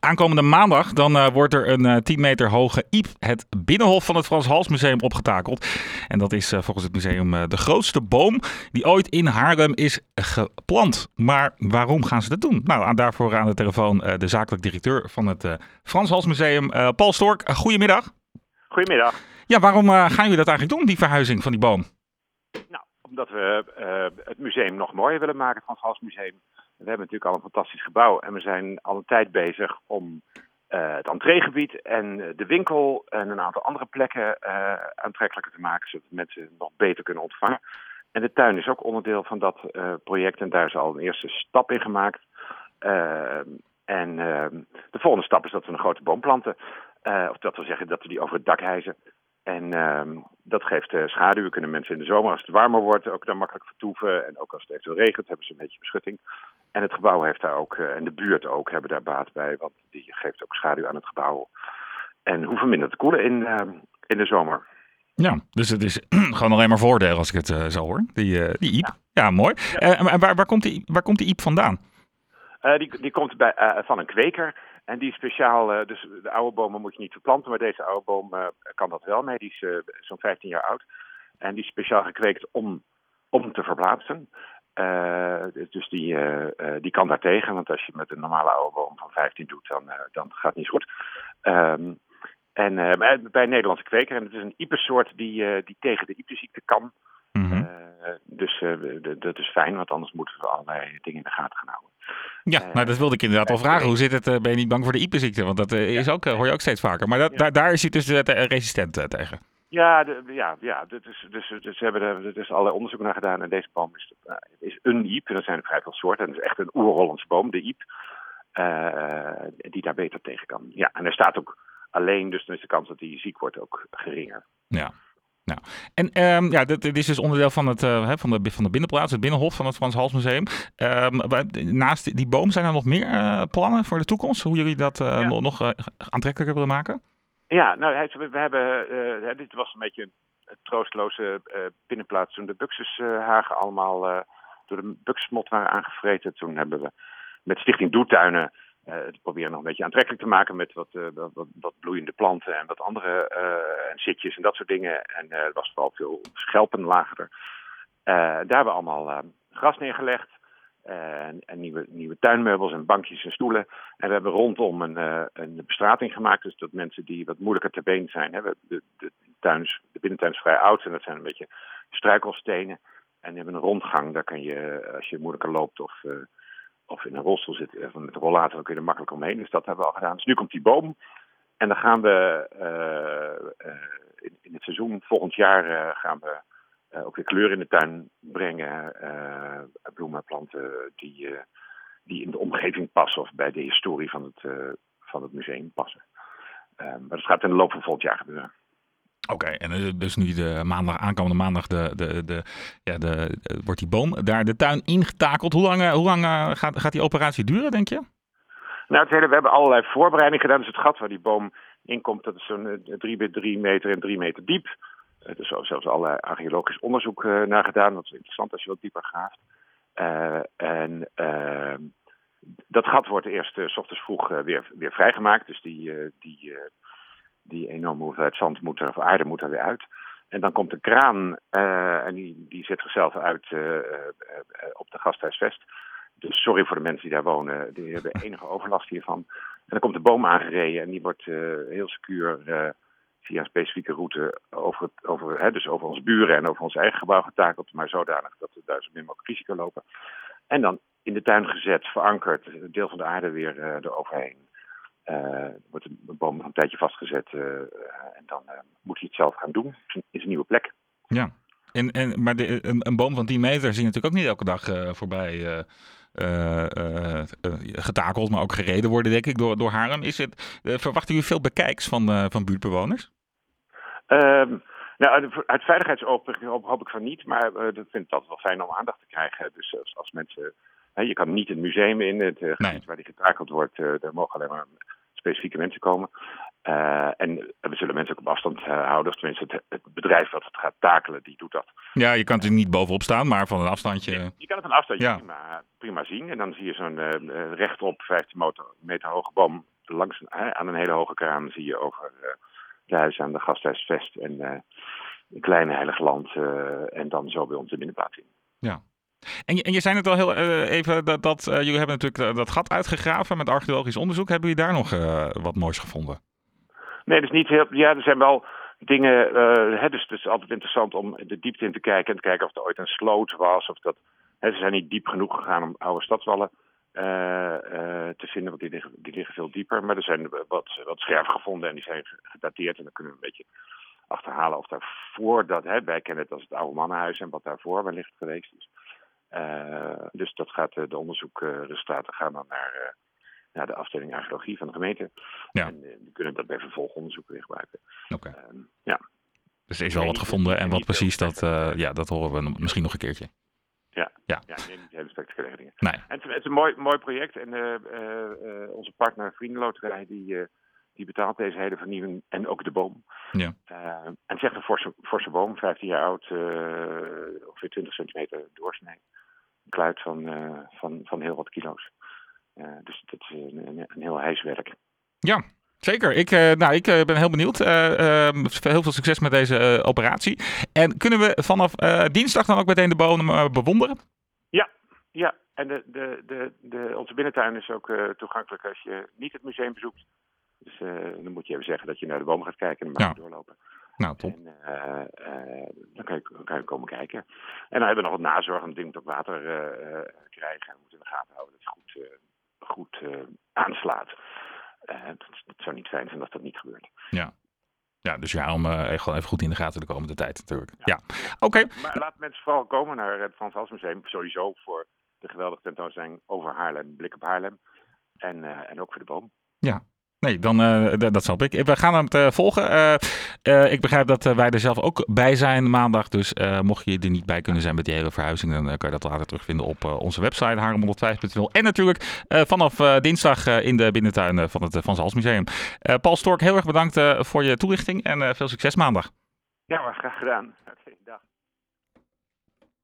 Aankomende maandag dan uh, wordt er een uh, 10 meter hoge iep, het binnenhof van het Frans Hals Museum, opgetakeld. En dat is uh, volgens het museum de grootste boom die ooit in Haarlem is geplant. Maar waarom gaan ze dat doen? Nou, daarvoor aan de telefoon de zakelijk directeur van het Frans Hals Museum, Paul Stork. goedemiddag. Goedemiddag. Ja, waarom gaan jullie dat eigenlijk doen, die verhuizing van die boom? Nou, omdat we het museum nog mooier willen maken, het Frans Hals Museum. We hebben natuurlijk al een fantastisch gebouw en we zijn al een tijd bezig om uh, het entreegebied en de winkel en een aantal andere plekken uh, aantrekkelijker te maken, zodat mensen nog beter kunnen ontvangen. En de tuin is ook onderdeel van dat uh, project en daar is al een eerste stap in gemaakt. en de volgende stap is dat we een grote boom planten. of dat wil zeggen dat we die over het dak hijzen. En uh, dat geeft uh, schaduw. Kunnen mensen in de zomer, als het warmer wordt, ook daar makkelijk vertoeven. En ook als het eventueel regent, hebben ze een beetje beschutting. En het gebouw heeft daar ook, uh, en de buurt ook, hebben daar baat bij. Want die geeft ook schaduw aan het gebouw. En hoe vermindert te koelen in, uh, in de zomer. Ja, dus het is gewoon alleen maar voordeel als ik het uh, zo hoor. Die, die IEP. Ja, ja mooi. Ja. en waar, waar, komt die, waar komt die IEP vandaan? die, die komt bij, van een kweker. En die speciaal, uh, dus de oude bomen moet je niet verplanten, maar deze oude boom uh, kan dat wel mee. Die is uh, zo'n 15 jaar oud. En die is speciaal gekweekt om, om te verplaatsen. dus die, die kan daar tegen, want als je met een normale oude boom van 15 doet, dan, dan gaat het niet goed. Um, en bij een Nederlandse kweker, en het is een ipersoort die, die tegen de iperziekte kan. Mm -hmm. dus dat is fijn, want anders moeten we allerlei dingen in de gaten gaan houden. Ja, nou dat wilde ik inderdaad al vragen. Hoe zit het? Uh, ben je niet bang voor de IPE-ziekte? Want dat uh, is ook, uh, hoor je ook steeds vaker. Maar dat, daar, daar is hij dus resistent tegen. Ja, de, ja, ja is, dus, dus ze hebben er, is allerlei onderzoek naar gedaan. En deze boom is, is een iep. En er zijn er vrij veel soorten. En het is echt een oer-Hollandse boom, de iep. die daar beter tegen kan. Ja, en er staat ook alleen. Dus dan is de kans dat hij ziek wordt ook geringer. Ja. Nou, en um, ja, dit, dit, is dus onderdeel van, het, uh, van, de, van de binnenplaats, het binnenhof van het Frans Hals Museum. Um, naast die boom zijn er nog meer uh, plannen voor de toekomst? Hoe jullie dat ja. nog aantrekkelijker willen maken? Ja, nou, we hebben, dit was een beetje een troostloze binnenplaats toen de Buxushagen allemaal door de Buxusmot waren aangevreten. Toen hebben we met Stichting Doetuinen uh, het proberen nog een beetje aantrekkelijk te maken met wat, uh, wat, wat, bloeiende planten en wat andere en zitjes en dat soort dingen. En er was vooral veel schelpen lagen er. daar hebben we allemaal gras neergelegd. En, en, nieuwe, nieuwe tuinmeubels en bankjes en stoelen. En we hebben rondom een, een bestrating gemaakt. Dus dat mensen die wat moeilijker te been zijn. Hè, de, de, tuins, de binnentuin is vrij oud en dat zijn een beetje struikelstenen. En we hebben een rondgang. Daar kan je, als je moeilijker loopt of of in een rolstoel zit, van met een rollator kun je er makkelijk omheen. Dus dat hebben we al gedaan. Dus nu komt die boom. En dan gaan we uh, uh, in, het seizoen volgend jaar uh, gaan we ook weer kleur in de tuin brengen. bloemen, planten die, die in de omgeving passen of bij de historie van het, van het museum passen. maar dat gaat in de loop van volgend jaar gebeuren. Oké, en eh, dus nu de maandag, aankomende maandag de, de, de, ja, de, wordt die boom daar de tuin ingetakeld. Hoe lang, hoe lang gaat, gaat die operatie duren, denk je? Nou, het hele, we hebben allerlei voorbereidingen gedaan. Dus het gat waar die boom in komt, dat is zo'n 3 bij 3 meter en 3 meter diep. Er is zelfs allerlei archeologisch onderzoek uh, naar gedaan. Dat is interessant als je wat dieper graaft. Uh, en uh, dat gat wordt eerst s ochtends vroeg weer, weer vrijgemaakt. Dus die, die die enorme hoeveelheid zand moet er, of aarde moet er weer uit. En dan komt de kraan uh, en die, die zet zichzelf uit uh, uh, op de gasthuisvest. Dus sorry voor de mensen die daar wonen, die hebben enige overlast hiervan. En dan komt de boom aangereden en die wordt heel secuur via een specifieke route over, het, over, hè, dus over onze buren en over ons eigen gebouw getakeld. Maar zodanig dat we daar zo min mogelijk risico lopen. En dan in de tuin gezet, verankerd, een deel van de aarde weer eroverheen. Uh, wordt een boom een tijdje vastgezet uh, en dan moet hij het zelf gaan doen. Het is een nieuwe plek. Ja, en, en, maar de, een, een, boom van 10 meter zie je natuurlijk ook niet elke dag voorbij getakeld, maar ook gereden worden, denk ik, door, door Haarlem. Is het, verwachten jullie veel bekijks van, van buurtbewoners? Um, nou, uit veiligheidsoogpunt hoop ik van niet, maar dat vind ik altijd wel fijn om aandacht te krijgen. Dus als, als mensen je kan niet het museum in, het uh, gebied waar die getakeld wordt, uh, daar mogen alleen maar specifieke mensen komen. Uh, en we zullen mensen ook op afstand houden, of tenminste het, het, bedrijf wat het gaat takelen, die doet dat. Ja, je kan natuurlijk niet bovenop staan, maar van een afstandje. Je, je kan het van een afstandje ja. prima, prima, zien. En dan zie je zo'n rechtop 15 meter, hoge boom langs aan een hele hoge kraan zie je over de huizen aan de Gasthuisvest en een kleine heilig land en dan zo bij ons de binnenplaats in. Ja. En je, en je zei het al heel even dat, dat jullie hebben natuurlijk dat gat uitgegraven met archeologisch onderzoek. Hebben jullie daar nog wat moois gevonden? Nee, dus niet heel. Ja, er zijn wel dingen. Uh, hè, dus het is altijd interessant om de diepte in te kijken en te kijken of er ooit een sloot was. Of dat. Hè, ze zijn niet diep genoeg gegaan om oude stadswallen uh, uh, te vinden, want die liggen, die liggen veel dieper. Maar er zijn wat, wat scherven gevonden en die zijn gedateerd. En dan kunnen we een beetje achterhalen of daarvoor dat. Hè, wij kennen het als het oude mannenhuis en wat daarvoor wellicht geweest is. dus dat gaat, de onderzoekresultaten gaan dan naar naar de afdeling archeologie van de gemeente. Ja. En uh, die kunnen dat bij vervolgonderzoek weer gebruiken. Oké. Ehm, ja. Dus er is wel wat gevonden en wat precies, dat, uh, ja, dat horen we misschien nog een keertje. Ja, ja. ja nee, niet hele spectaculaire dingen. Nee. En het, het, is een mooi, mooi project en uh, onze partner Vriendenloterij die, die betaalt deze hele vernieuwing en ook de boom. Ja. en het is echt een forse, forse boom, 15 jaar oud, ongeveer 20 centimeter doorsnee. Een kluit van, van, van heel wat kilo's. Eh, dus dat is een, een, een heel huiswerk. Ja, Zeker. Ik, uh, nou, ik uh, ben heel benieuwd. Uh, heel veel succes met deze operatie. En kunnen we vanaf dinsdag dan ook meteen de bodem bewonderen? Ja, ja. En de, de, de, de, onze binnentuin is ook toegankelijk als je niet het museum bezoekt. Dus dan moet je even zeggen dat je naar de boom gaat kijken en dan mag je doorlopen. Nou, top. En, dan, kan je, dan kan je komen kijken. En dan hebben we nog wat nazorg. Een ding moet ook water krijgen. En we moeten in de gaten houden dat het goed goed uh, aanslaat. Uh, dat, dat, zou niet fijn zijn als dat niet gebeurt. Ja. Ja, dus ja, om gewoon even goed in de gaten de komende tijd natuurlijk. Ja, oké. Maar laat mensen vooral komen naar het Frans Hals Museum. Sowieso voor de geweldige tentoonstelling over Haarlem, Blik op Haarlem. En, uh, en ook voor de boom. Ja, Nee, dan, uh, dat snap ik. We gaan uh, volgen. Uh, ik begrijp dat wij er zelf ook bij zijn maandag. Dus mocht je er niet bij kunnen zijn met die hele verhuizing, dan kan je dat later terugvinden op onze website haarem105.nl. En natuurlijk vanaf dinsdag in de binnentuin van het Van Zals Museum. Paul Stork, heel erg bedankt voor je toelichting en veel succes maandag. Ja, maar graag gedaan. Oké, dag.